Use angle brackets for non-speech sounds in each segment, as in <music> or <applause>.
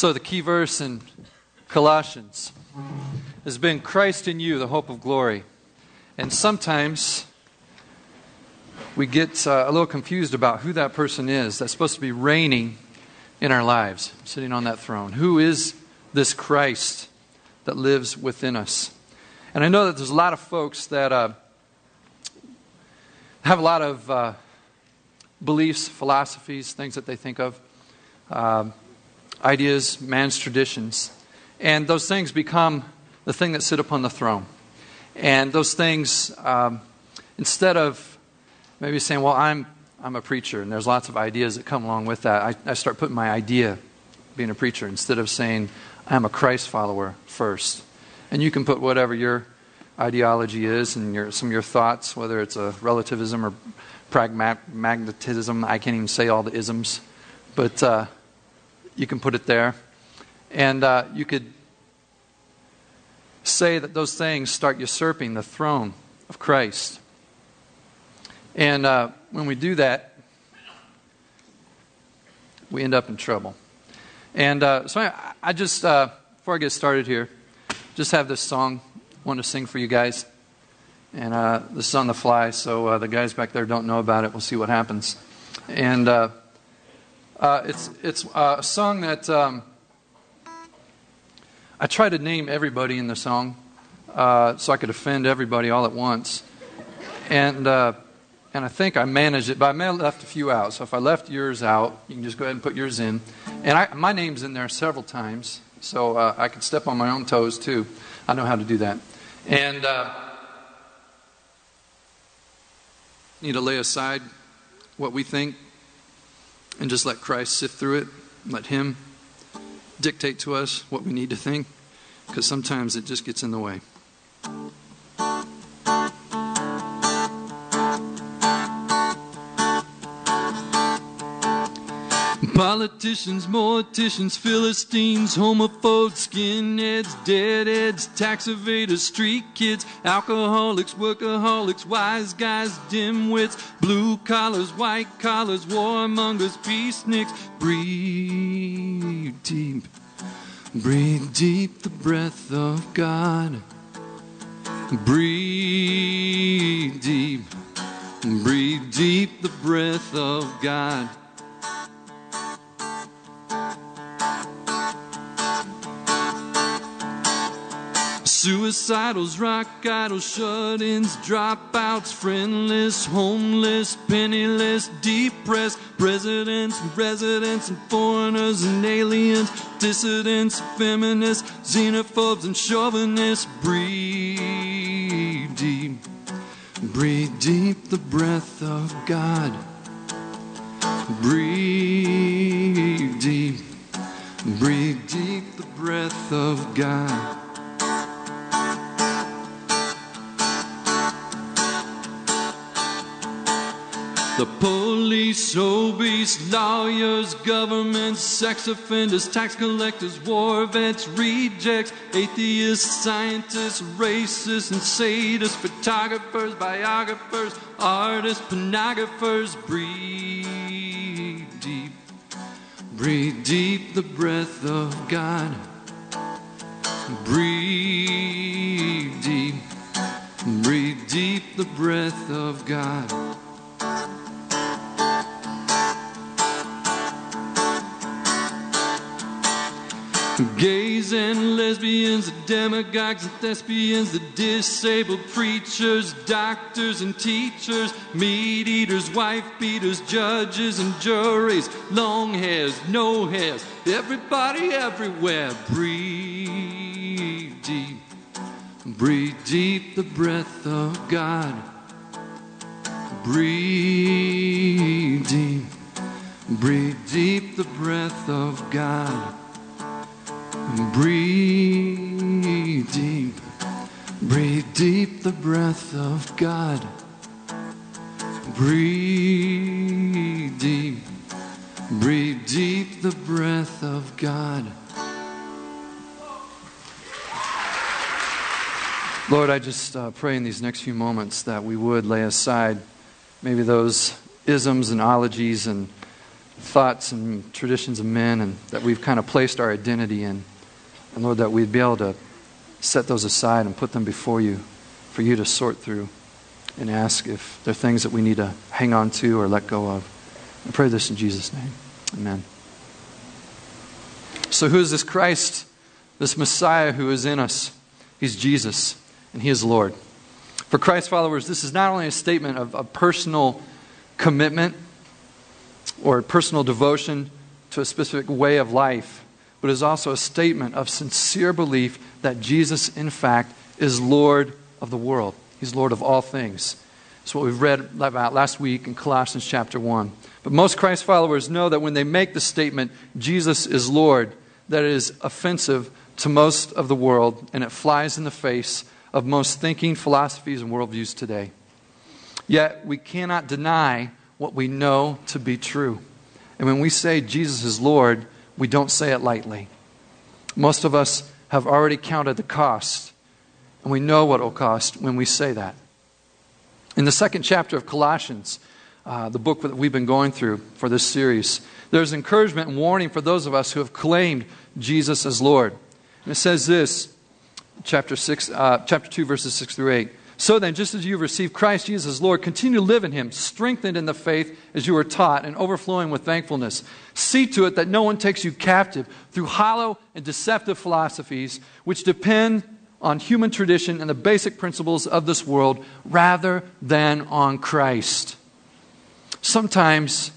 So, the key verse in Colossians has been Christ in you, the hope of glory. And sometimes we get uh, a little confused about who that person is that's supposed to be reigning in our lives, sitting on that throne. Who is this Christ that lives within us? And I know that there's a lot of folks that uh, have a lot of uh, beliefs, philosophies, things that they think of, um, ideas, man's traditions. And those things become the thing that sit upon the throne. And those things, um, instead of maybe saying, well, I'm, I'm a preacher, and there's lots of ideas that come along with that, I, I start putting my idea being a preacher instead of saying, I'm a Christ follower first. And you can put whatever your ideology is and your, some of your thoughts, whether it's a relativism or pragmatism. I can't even say all the isms, but uh, you can put it there. And uh, you could say that those things start usurping the throne of Christ. And uh, when we do that, we end up in trouble. And uh, so I, I just, uh, before I get started here, just have this song I want to sing for you guys. And uh, this is on the fly, so uh, the guys back there don't know about it. We'll see what happens. And uh, uh it's, it's uh, a song that um, I try to name everybody in the song uh, so I could offend everybody all at once. And, and I think I managed it, but I may have left a few out. So if I left yours out, you can just go ahead and put yours in. And I, my name's in there several times, so I could step on my own toes too. I know how to do that. And need to lay aside what we think and just let Christ sift through it, let Him dictate to us what we need to think, because sometimes it just gets in the way. Politicians, morticians, Philistines, homophobes, skinheads, deadheads, tax evaders, street kids, alcoholics, workaholics, wise guys, dimwits, blue collars, white collars, warmongers, peaceniks. Breathe deep, breathe deep the breath of God. Breathe deep, breathe deep the breath of God. Suicidals, rock idols, shut ins, dropouts, friendless, homeless, penniless, depressed, presidents and residents and foreigners and aliens, dissidents, feminists, xenophobes and chauvinists. Breathe deep, breathe deep the breath of God. Breathe deep, breathe deep the breath of God. The police, obese, lawyers, governments, sex offenders, tax collectors, war vets, rejects, atheists, scientists, racists, and sadists, photographers, biographers, artists, pornographers. Breathe deep, breathe deep the breath of God. Breathe deep, breathe deep the breath of God. Gays and lesbians, the demagogues and thespians, the disabled preachers, doctors and teachers, meat eaters, wife beaters, judges and juries, long hairs, no hairs, everybody everywhere. Breathe deep, breathe deep the breath of God. Breathe deep, breathe deep the breath of God. Breathe deep, breathe deep the breath of God. Breathe deep, breathe deep the breath of God. Lord, I just uh, pray in these next few moments that we would lay aside maybe those isms and ologies and thoughts and traditions of men and that we've kind of placed our identity in. And Lord, that we'd be able to set those aside and put them before you for you to sort through and ask if there are things that we need to hang on to or let go of. I pray this in Jesus' name. Amen. So, who is this Christ, this Messiah who is in us? He's Jesus, and He is Lord. For Christ followers, this is not only a statement of a personal commitment or personal devotion to a specific way of life, but is also a statement of sincere belief that Jesus, in fact, is Lord of the world. He's Lord of all things. It's what we've read about last week in Colossians chapter 1. But most Christ followers know that when they make the statement, Jesus is Lord, that is offensive to most of the world and it flies in the face of most thinking, philosophies, and worldviews today. Yet we cannot deny what we know to be true. And when we say Jesus is Lord, we don't say it lightly. Most of us have already counted the cost, and we know what it will cost when we say that. In the second chapter of Colossians, uh, the book that we've been going through for this series, there's encouragement and warning for those of us who have claimed Jesus as Lord. And it says this, chapter, six, uh, chapter 2, verses 6 through 8. So then, just as you have received Christ Jesus as Lord, continue to live in Him, strengthened in the faith as you were taught, and overflowing with thankfulness. See to it that no one takes you captive through hollow and deceptive philosophies, which depend on human tradition and the basic principles of this world rather than on Christ. Sometimes,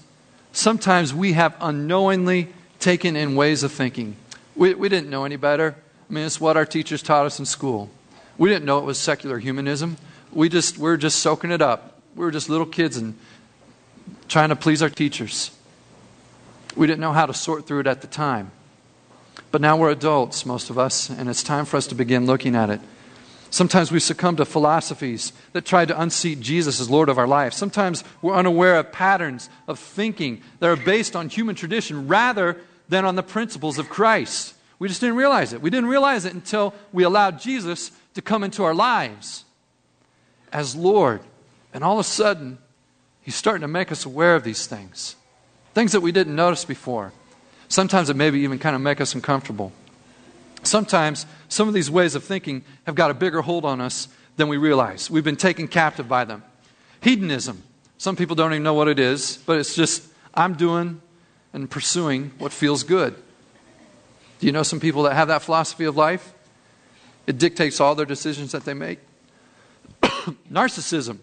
sometimes we have unknowingly taken in ways of thinking. We, we didn't know any better. I mean, it's what our teachers taught us in school. We didn't know it was secular humanism. We just, we are just soaking it up. We were just little kids and trying to please our teachers. We didn't know how to sort through it at the time. But now we're adults, most of us, and it's time for us to begin looking at it. Sometimes we succumb to philosophies that try to unseat Jesus as Lord of our life. Sometimes we're unaware of patterns of thinking that are based on human tradition rather than on the principles of Christ. We just didn't realize it. We didn't realize it until we allowed Jesus to come into our lives as Lord. And all of a sudden, He's starting to make us aware of these things. Things that we didn't notice before. Sometimes it maybe even kind of make us uncomfortable. Sometimes some of these ways of thinking have got a bigger hold on us than we realize. We've been taken captive by them. Hedonism. Some people don't even know what it is, but it's just, I'm doing and pursuing what feels good. Do you know some people that have that philosophy of life? It dictates all their decisions that they make. <coughs> Narcissism.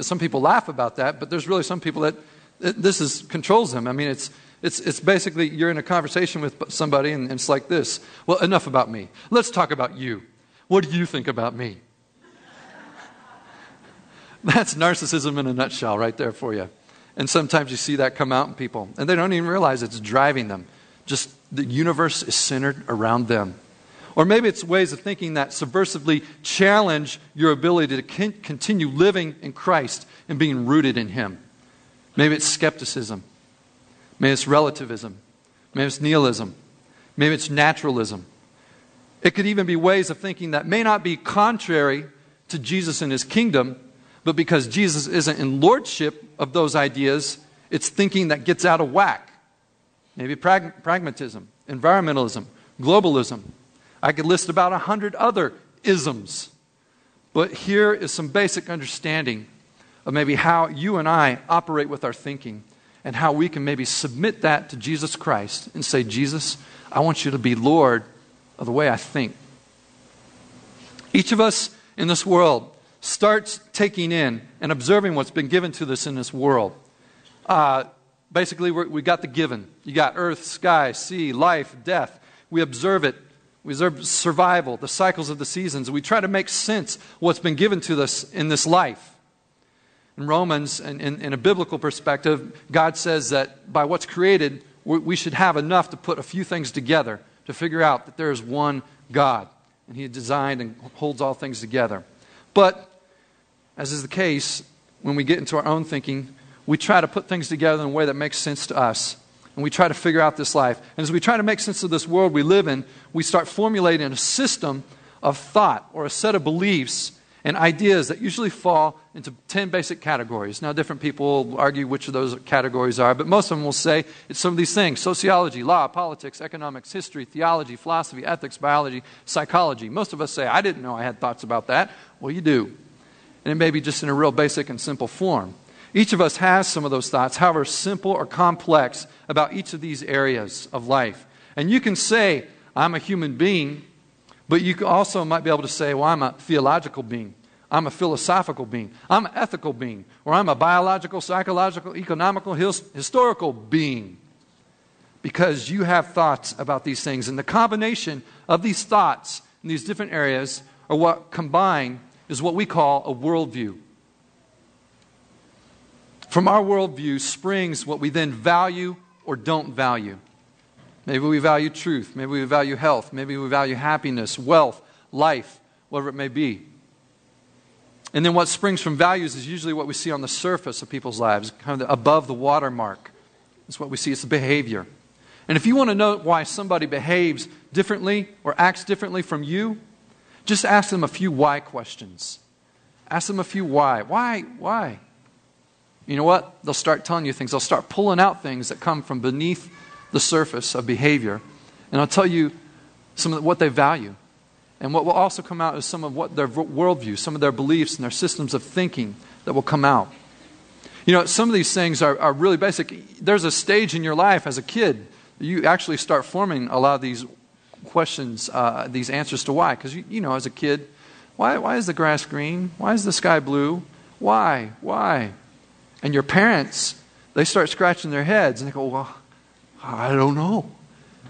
Some people laugh about that, but there's really some people that this is, controls them. I mean, it's, it's, it's basically you're in a conversation with somebody and, and it's like this. Well, enough about me. Let's talk about you. What do you think about me? <laughs> That's narcissism in a nutshell, right there for you. And sometimes you see that come out in people, and they don't even realize it's driving them. Just the universe is centered around them. Or maybe it's ways of thinking that subversively challenge your ability to continue living in Christ and being rooted in Him. Maybe it's skepticism. Maybe it's relativism. Maybe it's nihilism. Maybe it's naturalism. It could even be ways of thinking that may not be contrary to Jesus and his kingdom, but because Jesus isn't in lordship of those ideas, it's thinking that gets out of whack. Maybe prag- pragmatism, environmentalism, globalism. I could list about a hundred other isms. But here is some basic understanding of maybe how you and I operate with our thinking and how we can maybe submit that to Jesus Christ and say, Jesus, I want you to be Lord of the way I think. Each of us in this world starts taking in and observing what's been given to us in this world. Uh, basically, we got the given. You got earth, sky, sea, life, death. We observe it. We observe survival, the cycles of the seasons. We try to make sense what's been given to us in this life. In Romans, in, in, in, a biblical perspective, God says that by what's created, we, we should have enough to put a few things together to figure out that there is one God. And He designed and holds all things together. But, as is the case, when we get into our own thinking, we try to put things together in a way that makes sense to us. And we try to figure out this life. And as we try to make sense of this world we live in, we start formulating a system of thought or a set of beliefs and ideas that usually fall into 10 basic categories. Now, different people will argue which of those categories are, but most of them will say it's some of these things sociology, law, politics, economics, history, theology, philosophy, ethics, biology, psychology. Most of us say, I didn't know I had thoughts about that. Well, you do. And it may be just in a real basic and simple form. Each of us has some of those thoughts, however simple or complex, about each of these areas of life. And you can say, I'm a human being, but you also might be able to say, well, I'm a theological being. I'm a philosophical being. I'm an ethical being. Or I'm a biological, psychological, economical, historical being. Because you have thoughts about these things. And the combination of these thoughts in these different areas are what combine is what we call a worldview. From our worldview springs what we then value or don't value. Maybe we value truth. Maybe we value health. Maybe we value happiness, wealth, life, whatever it may be. And then what springs from values is usually what we see on the surface of people's lives, kind of above the watermark. It's what we see, it's the behavior. And if you want to know why somebody behaves differently or acts differently from you, just ask them a few why questions. Ask them a few why. Why? Why? You know what? They'll start telling you things. They'll start pulling out things that come from beneath the surface of behavior. And I'll tell you some of what they value. And what will also come out is some of what their worldview, some of their beliefs and their systems of thinking that will come out. You know, some of these things are, are really basic. There's a stage in your life as a kid, you actually start forming a lot of these questions, uh, these answers to why. Because, you, you know, as a kid, why, why is the grass green? Why is the sky blue? Why? Why? And your parents, they start scratching their heads and they go, well, I don't know.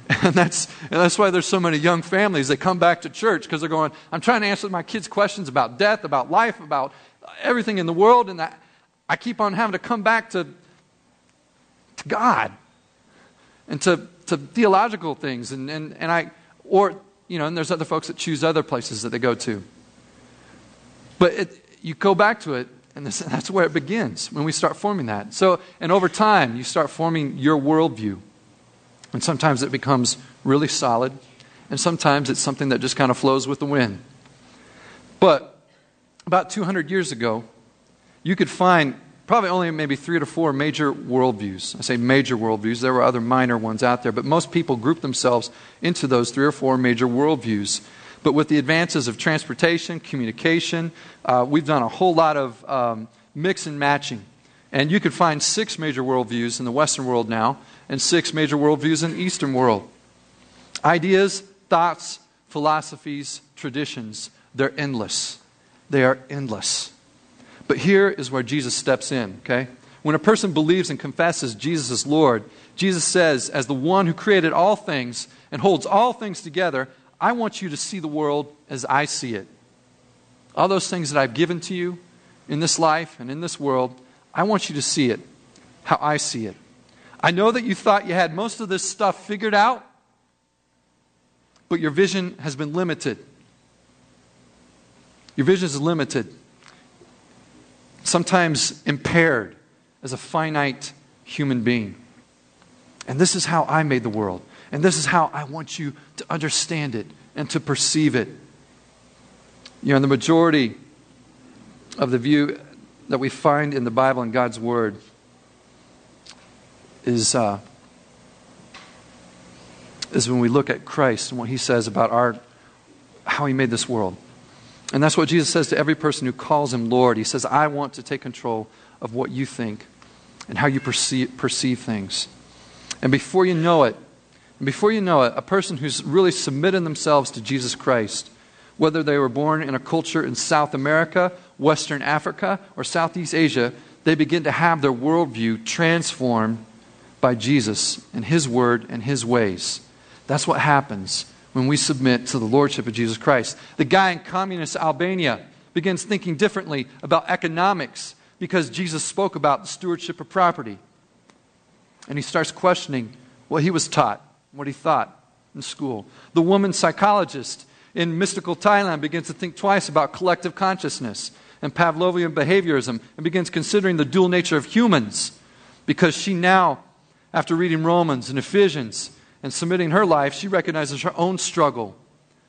<laughs> And that's, and that's why there's so many young families that come back to church because they're going, I'm trying to answer my kids' questions about death, about life, about everything in the world, and that I keep on having to come back to, to God and to, to theological things. And, and, and I, or, you know, and there's other folks that choose other places that they go to. But it, you go back to it, and that's where it begins when we start forming that. So, and over time, you start forming your worldview. And sometimes it becomes really solid, and sometimes it's something that just kind of flows with the wind. But about 200 years ago, you could find probably only maybe three to four major worldviews. I say major worldviews, there were other minor ones out there, but most people group themselves into those three or four major worldviews. But with the advances of transportation, communication, uh, we've done a whole lot of um, mix and matching. And you could find six major worldviews in the Western world now and six major worldviews in the Eastern world. Ideas, thoughts, philosophies, traditions, they're endless. They are endless. But here is where Jesus steps in, okay? When a person believes and confesses Jesus as Lord, Jesus says, as the one who created all things and holds all things together, I want you to see the world as I see it. All those things that I've given to you in this life and in this world, I want you to see it how I see it. I know that you thought you had most of this stuff figured out, but your vision has been limited. Your vision is limited, sometimes impaired as a finite human being. And this is how I made the world. And this is how I want you to understand it and to perceive it. You know, the majority of the view that we find in the Bible and God's Word, is, uh, is when we look at Christ and what he says about our, how he made this world. And that's what Jesus says to every person who calls him Lord. He says, I want to take control of what you think and how you perceive, perceive things. And before you know it, before you know it, a person who's really submitted themselves to Jesus Christ, whether they were born in a culture in South America, Western Africa, or Southeast Asia, they begin to have their worldview transformed by Jesus and His Word and His ways. That's what happens when we submit to the Lordship of Jesus Christ. The guy in communist Albania begins thinking differently about economics because Jesus spoke about the stewardship of property. And he starts questioning what he was taught, what he thought in school. The woman psychologist in mystical Thailand begins to think twice about collective consciousness and Pavlovian behaviorism and begins considering the dual nature of humans because she now after reading Romans and Ephesians and submitting her life, she recognizes her own struggle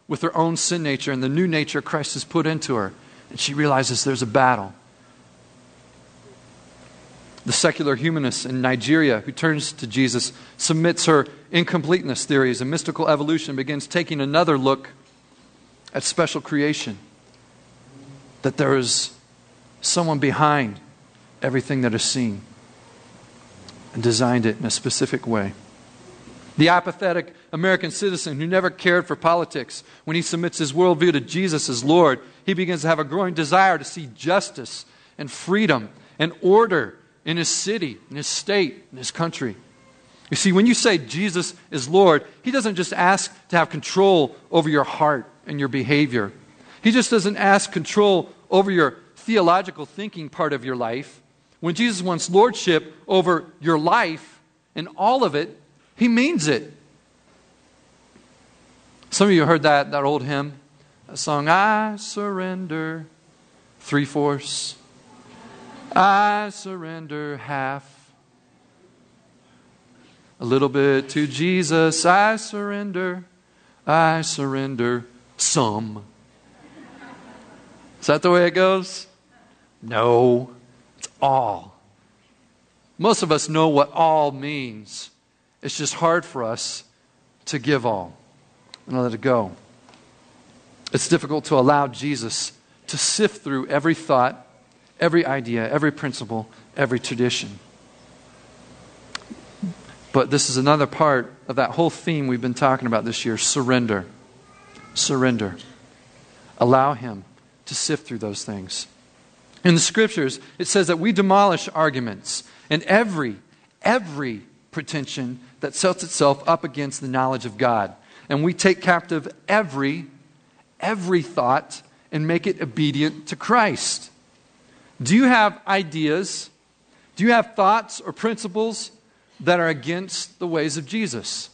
with her own sin nature and the new nature Christ has put into her. and she realizes there's a battle. The secular humanist in Nigeria who turns to Jesus submits her incompleteness theories and mystical evolution, begins taking another look at special creation. That there is someone behind everything that is seen and designed it in a specific way. The apathetic American citizen who never cared for politics, when he submits his worldview to Jesus as Lord, he begins to have a growing desire to see justice and freedom and order in his city, in his state, in his country. You see, when you say Jesus is Lord, he doesn't just ask to have control over your heart and your behavior. He just doesn't ask control over your theological thinking part of your life. When Jesus wants lordship over your life and all of it, he means it. Some of you heard that, that old hymn, a song, I surrender three fourths, I surrender half, a little bit to Jesus, I surrender, I surrender some. Is that the way it goes? No, it's all. Most of us know what all means. It's just hard for us to give all and let it go. It's difficult to allow Jesus to sift through every thought, every idea, every principle, every tradition. But this is another part of that whole theme we've been talking about this year surrender. Surrender. Allow Him to sift through those things. In the scriptures, it says that we demolish arguments and every, every pretension that sets itself up against the knowledge of God. And we take captive every, every thought and make it obedient to Christ. Do you have ideas? Do you have thoughts or principles that are against the ways of Jesus?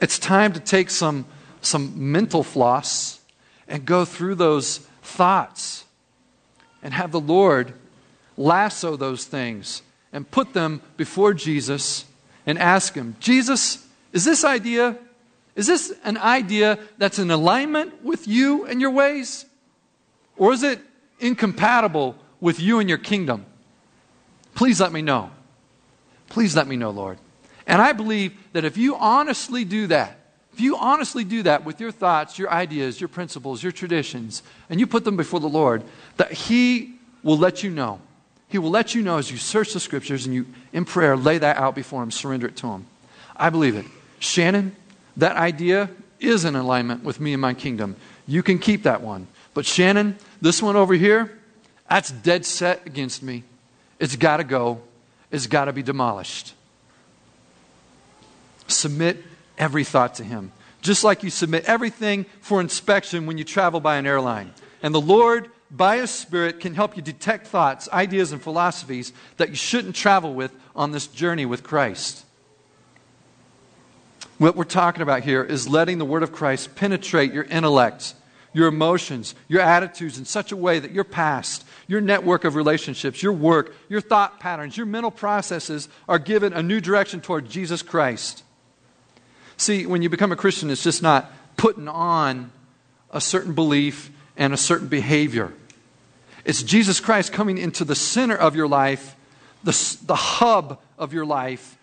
It's time to take some, some mental floss and go through those thoughts and have the Lord lasso those things and put them before Jesus and ask Him, Jesus, is this idea, is this an idea that's in alignment with you and your ways? Or is it incompatible with you and your kingdom? Please let me know. Please let me know, Lord. And I believe that if you honestly do that, if you honestly do that with your thoughts, your ideas, your principles, your traditions, and you put them before the Lord, that He will let you know he will let you know as you search the scriptures and you, in prayer, lay that out before Him, surrender it to Him. I believe it. Shannon, that idea is in alignment with me and my kingdom. You can keep that one. But Shannon, this one over here, that's dead set against me. It's got to go, it's got to be demolished. Submit every thought to Him. Just like you submit everything for inspection when you travel by an airline. And the Lord by His Spirit, can help you detect thoughts, ideas, and philosophies that you shouldn't travel with on this journey with Christ. What we're talking about here is letting the Word of Christ penetrate your intellect, your emotions, your attitudes in such a way that your past, your network of relationships, your work, your thought patterns, your mental processes are given a new direction toward Jesus Christ. See, when you become a Christian, it's just not putting on a certain belief and a certain behavior. It's Jesus Christ coming into the center of your life, the, the hub of your life,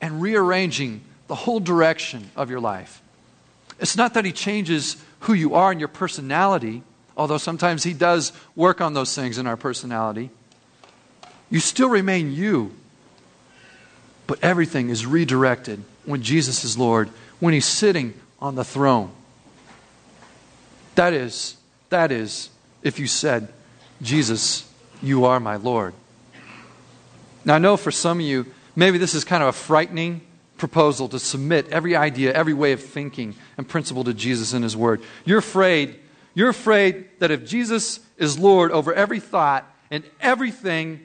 and rearranging the whole direction of your life. It's not that He changes who you are and your personality, although sometimes He does work on those things in our personality. You still remain you, but everything is redirected when Jesus is Lord, when He's sitting on the throne. That is that is, if you said, Jesus, you are my Lord. Now, I know for some of you, maybe this is kind of a frightening proposal to submit every idea, every way of thinking and principle to Jesus and His Word. You're afraid, you're afraid that if Jesus is Lord over every thought and everything,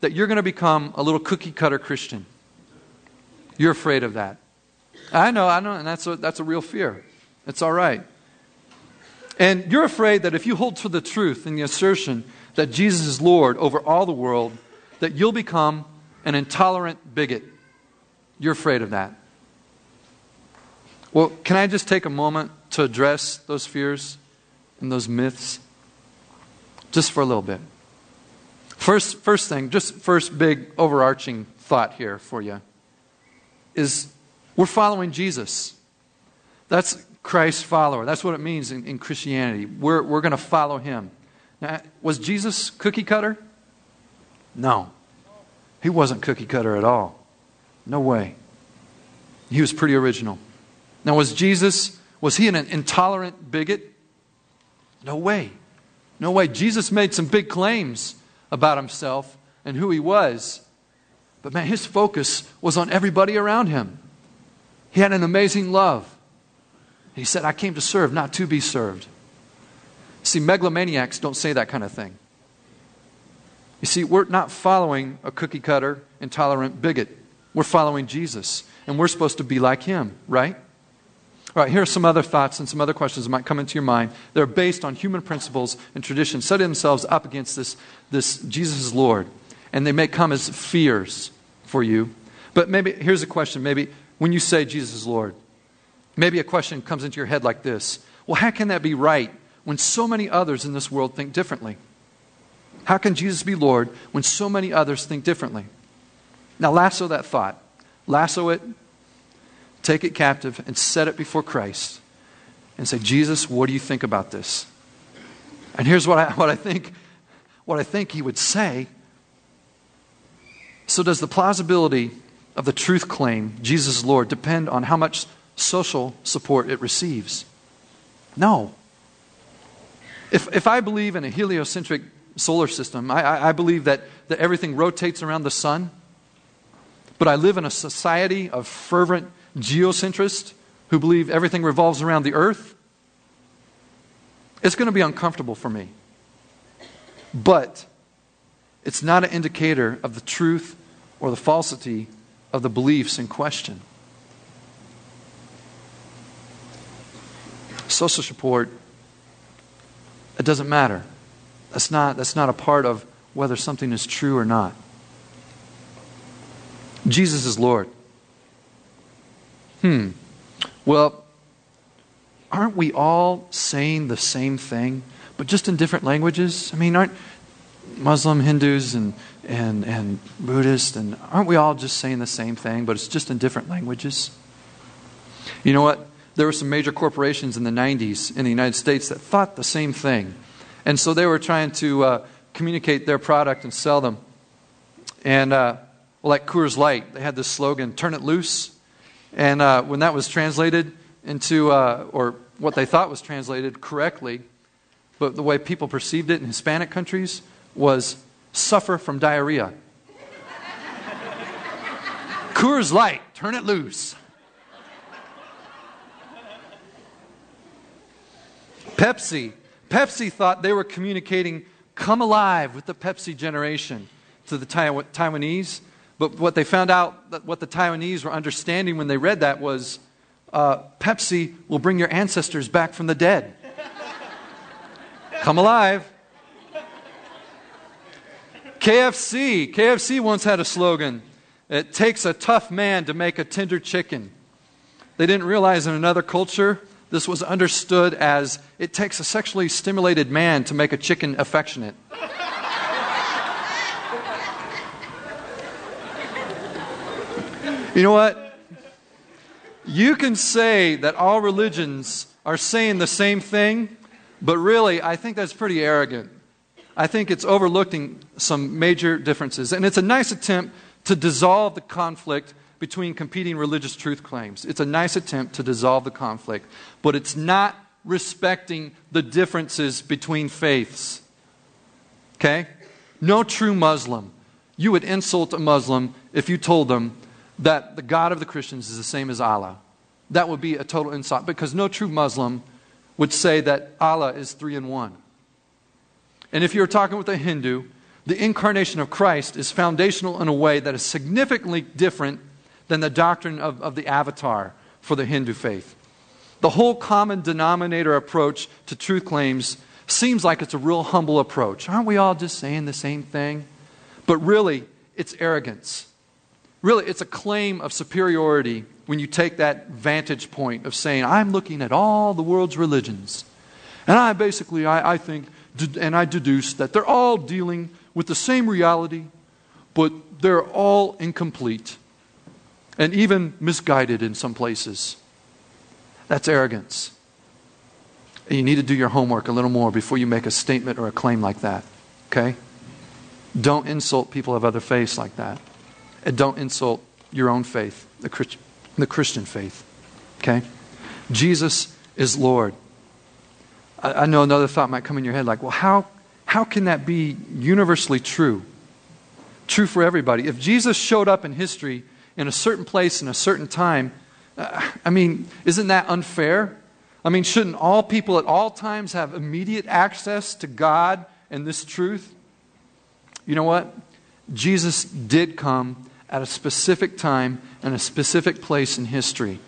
that you're going to become a little cookie cutter Christian. You're afraid of that. I know, I know, and that's a, that's a real fear. It's all right. And you're afraid that if you hold to the truth and the assertion that Jesus is Lord over all the world, that you'll become an intolerant bigot. You're afraid of that. Well, can I just take a moment to address those fears and those myths? just for a little bit. First, first thing, just first big overarching thought here for you is we're following Jesus. That's Christ's follower. That's what it means in, in Christianity. We're, we're going to follow him. Now, was Jesus cookie cutter? No. He wasn't cookie cutter at all. No way. He was pretty original. Now, was Jesus, was he an intolerant bigot? No way. No way. Jesus made some big claims about himself and who he was. But man, his focus was on everybody around him. He had an amazing love. He said, I came to serve, not to be served. See, megalomaniacs don't say that kind of thing. You see, we're not following a cookie cutter, intolerant bigot. We're following Jesus, and we're supposed to be like him, right? All right, here are some other thoughts and some other questions that might come into your mind. They're based on human principles and traditions, setting themselves up against this, this Jesus is Lord. And they may come as fears for you. But maybe, here's a question. Maybe when you say Jesus is Lord, maybe a question comes into your head like this Well, how can that be right when so many others in this world think differently? How can Jesus be Lord when so many others think differently? Now, lasso that thought. Lasso it take it captive, and set it before Christ and say, Jesus, what do you think about this? And here's what I, what I think what I think he would say. So does the plausibility of the truth claim, Jesus is Lord, depend on how much social support it receives? No. If, if I believe in a heliocentric solar system, I, I, I believe that, that everything rotates around the sun, but I live in a society of fervent geocentrists who believe everything revolves around the earth, it's going to be uncomfortable for me. But it's not an indicator of the truth or the falsity of the beliefs in question. Social support, it doesn't matter. That's not, that's not a part of whether something is true or not. Jesus is Lord. Hmm. Well, aren't we all saying the same thing, but just in different languages? I mean, aren't Muslim, Hindus, and, and, and Buddhists, and aren't we all just saying the same thing, but it's just in different languages? You know what? There were some major corporations in the 90s in the United States that thought the same thing. And so they were trying to uh, communicate their product and sell them. And, uh, well, like Coors Light, they had this slogan, turn it loose. And uh, when that was translated into, uh, or what they thought was translated correctly, but the way people perceived it in Hispanic countries was suffer from diarrhea. <laughs> Coors Light, turn it loose. Pepsi. Pepsi thought they were communicating come alive with the Pepsi generation to the Taiwanese. But what they found out, that what the Taiwanese were understanding when they read that was uh, Pepsi will bring your ancestors back from the dead. Come alive. KFC. KFC once had a slogan It takes a tough man to make a tender chicken. They didn't realize in another culture this was understood as it takes a sexually stimulated man to make a chicken affectionate. You know what? You can say that all religions are saying the same thing, but really, I think that's pretty arrogant. I think it's overlooking some major differences. And it's a nice attempt to dissolve the conflict between competing religious truth claims. It's a nice attempt to dissolve the conflict, but it's not respecting the differences between faiths. Okay? No true Muslim. You would insult a Muslim if you told them that the God of the Christians is the same as Allah. That would be a total insult because no true Muslim would say that Allah is three in one. And if you're talking with a Hindu, the incarnation of Christ is foundational in a way that is significantly different than the doctrine of, of the avatar for the Hindu faith. The whole common denominator approach to truth claims seems like it's a real humble approach. Aren't we all just saying the same thing? But really, it's arrogance. Really, it's a claim of superiority when you take that vantage point of saying, I'm looking at all the world's religions. And I basically, I, I think and I deduce that they're all dealing with the same reality, but they're all incomplete and even misguided in some places. That's arrogance. And you need to do your homework a little more before you make a statement or a claim like that. Okay? Don't insult people of other faiths like that. And don't insult your own faith, the, Christ- the Christian faith. Okay? Jesus is Lord. I, I know another thought might come in your head like, well, how, how can that be universally true? True for everybody. If Jesus showed up in history in a certain place in a certain time, uh, I mean, isn't that unfair? I mean, shouldn't all people at all times have immediate access to God and this truth? You know what? Jesus did come at a specific time and a specific place in history,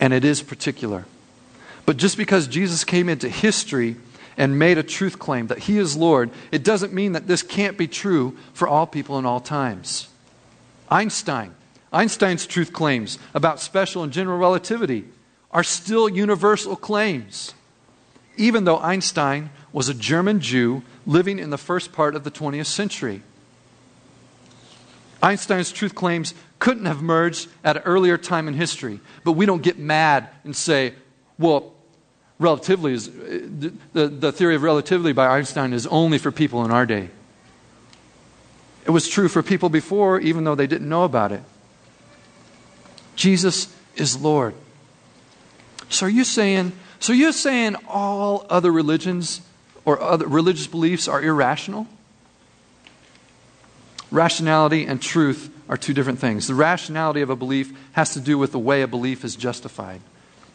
and it is particular. But just because Jesus came into history and made a truth claim that he is Lord, it doesn't mean that this can't be true for all people in all times. Einstein, Einstein's truth claims about special and general relativity are still universal claims, even though Einstein was a German Jew living in the first part of the 20th century. Einstein's truth claims couldn't have merged at an earlier time in history, but we don't get mad and say, well, relativity is, the, the theory of relativity by Einstein is only for people in our day. It was true for people before, even though they didn't know about it. Jesus is Lord. So are you saying, so you're saying all other religions or other religious beliefs are irrational? Rationality and truth are two different things. The rationality of a belief has to do with the way a belief is justified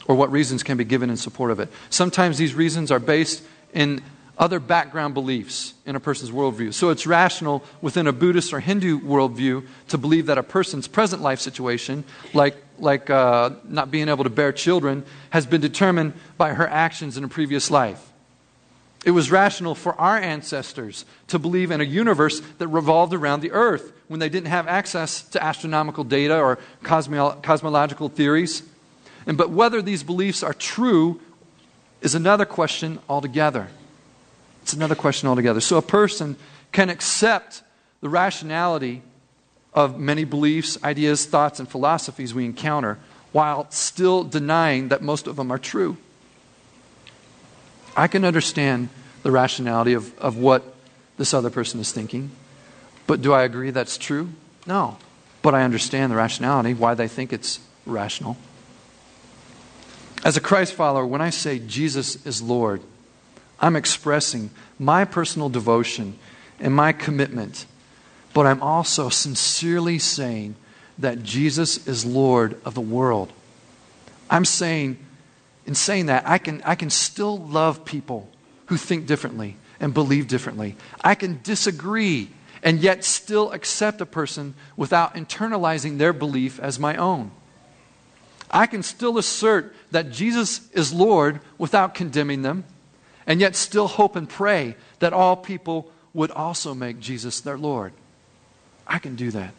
or what reasons can be given in support of it. Sometimes these reasons are based in other background beliefs in a person's worldview. So it's rational within a Buddhist or Hindu worldview to believe that a person's present life situation, like, like uh, not being able to bear children, has been determined by her actions in a previous life. It was rational for our ancestors to believe in a universe that revolved around the earth when they didn't have access to astronomical data or cosmo- cosmological theories. And, but whether these beliefs are true is another question altogether. It's another question altogether. So a person can accept the rationality of many beliefs, ideas, thoughts, and philosophies we encounter while still denying that most of them are true. I can understand the rationality of, of what this other person is thinking, but do I agree that's true? No. But I understand the rationality, why they think it's rational. As a Christ follower, when I say Jesus is Lord, I'm expressing my personal devotion and my commitment, but I'm also sincerely saying that Jesus is Lord of the world. I'm saying, in saying that, I can, I can still love people who think differently and believe differently. I can disagree and yet still accept a person without internalizing their belief as my own. I can still assert that Jesus is Lord without condemning them, and yet still hope and pray that all people would also make Jesus their Lord. I can do that.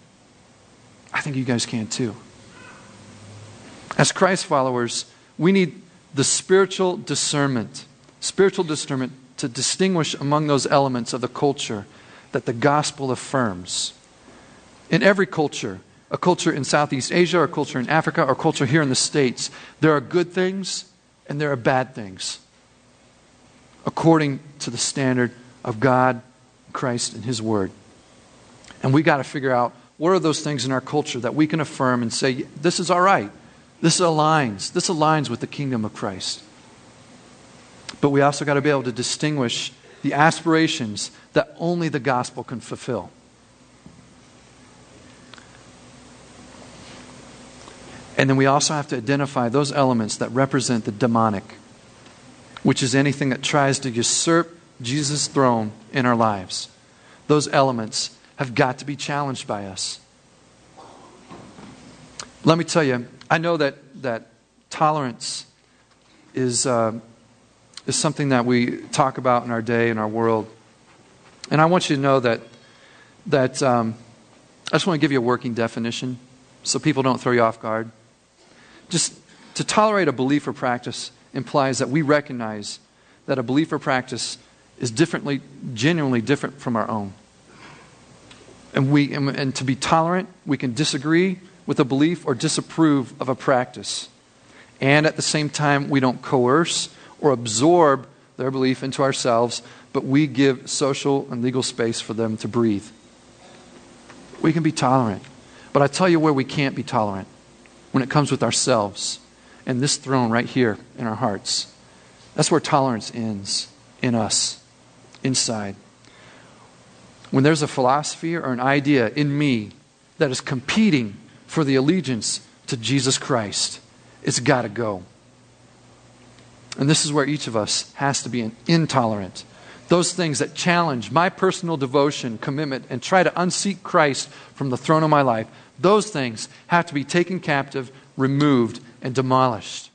I think you guys can too. As Christ followers, we need the spiritual discernment, spiritual discernment to distinguish among those elements of the culture that the gospel affirms. In every culture, a culture in Southeast Asia, a culture in Africa, or a culture here in the States, there are good things and there are bad things according to the standard of God, Christ, and His Word. And we got to figure out what are those things in our culture that we can affirm and say, this is all right. This aligns. This aligns with the kingdom of Christ. But we also got to be able to distinguish the aspirations that only the gospel can fulfill. And then we also have to identify those elements that represent the demonic, which is anything that tries to usurp Jesus' throne in our lives. Those elements have got to be challenged by us. Let me tell you, I know that, that tolerance is, uh, is something that we talk about in our day, in our world. And I want you to know that, that um, I just want to give you a working definition so people don't throw you off guard. Just to tolerate a belief or practice implies that we recognize that a belief or practice is differently, genuinely different from our own. And, we, and, and to be tolerant, we can disagree with a belief or disapprove of a practice. And at the same time, we don't coerce or absorb their belief into ourselves, but we give social and legal space for them to breathe. We can be tolerant. But I tell you where we can't be tolerant when it comes with ourselves and this throne right here in our hearts. That's where tolerance ends in us, inside. When there's a philosophy or an idea in me that is competing for the allegiance to Jesus Christ, it's got to go. And this is where each of us has to be intolerant. Those things that challenge my personal devotion, commitment, and try to unseat Christ from the throne of my life, those things have to be taken captive, removed, and demolished.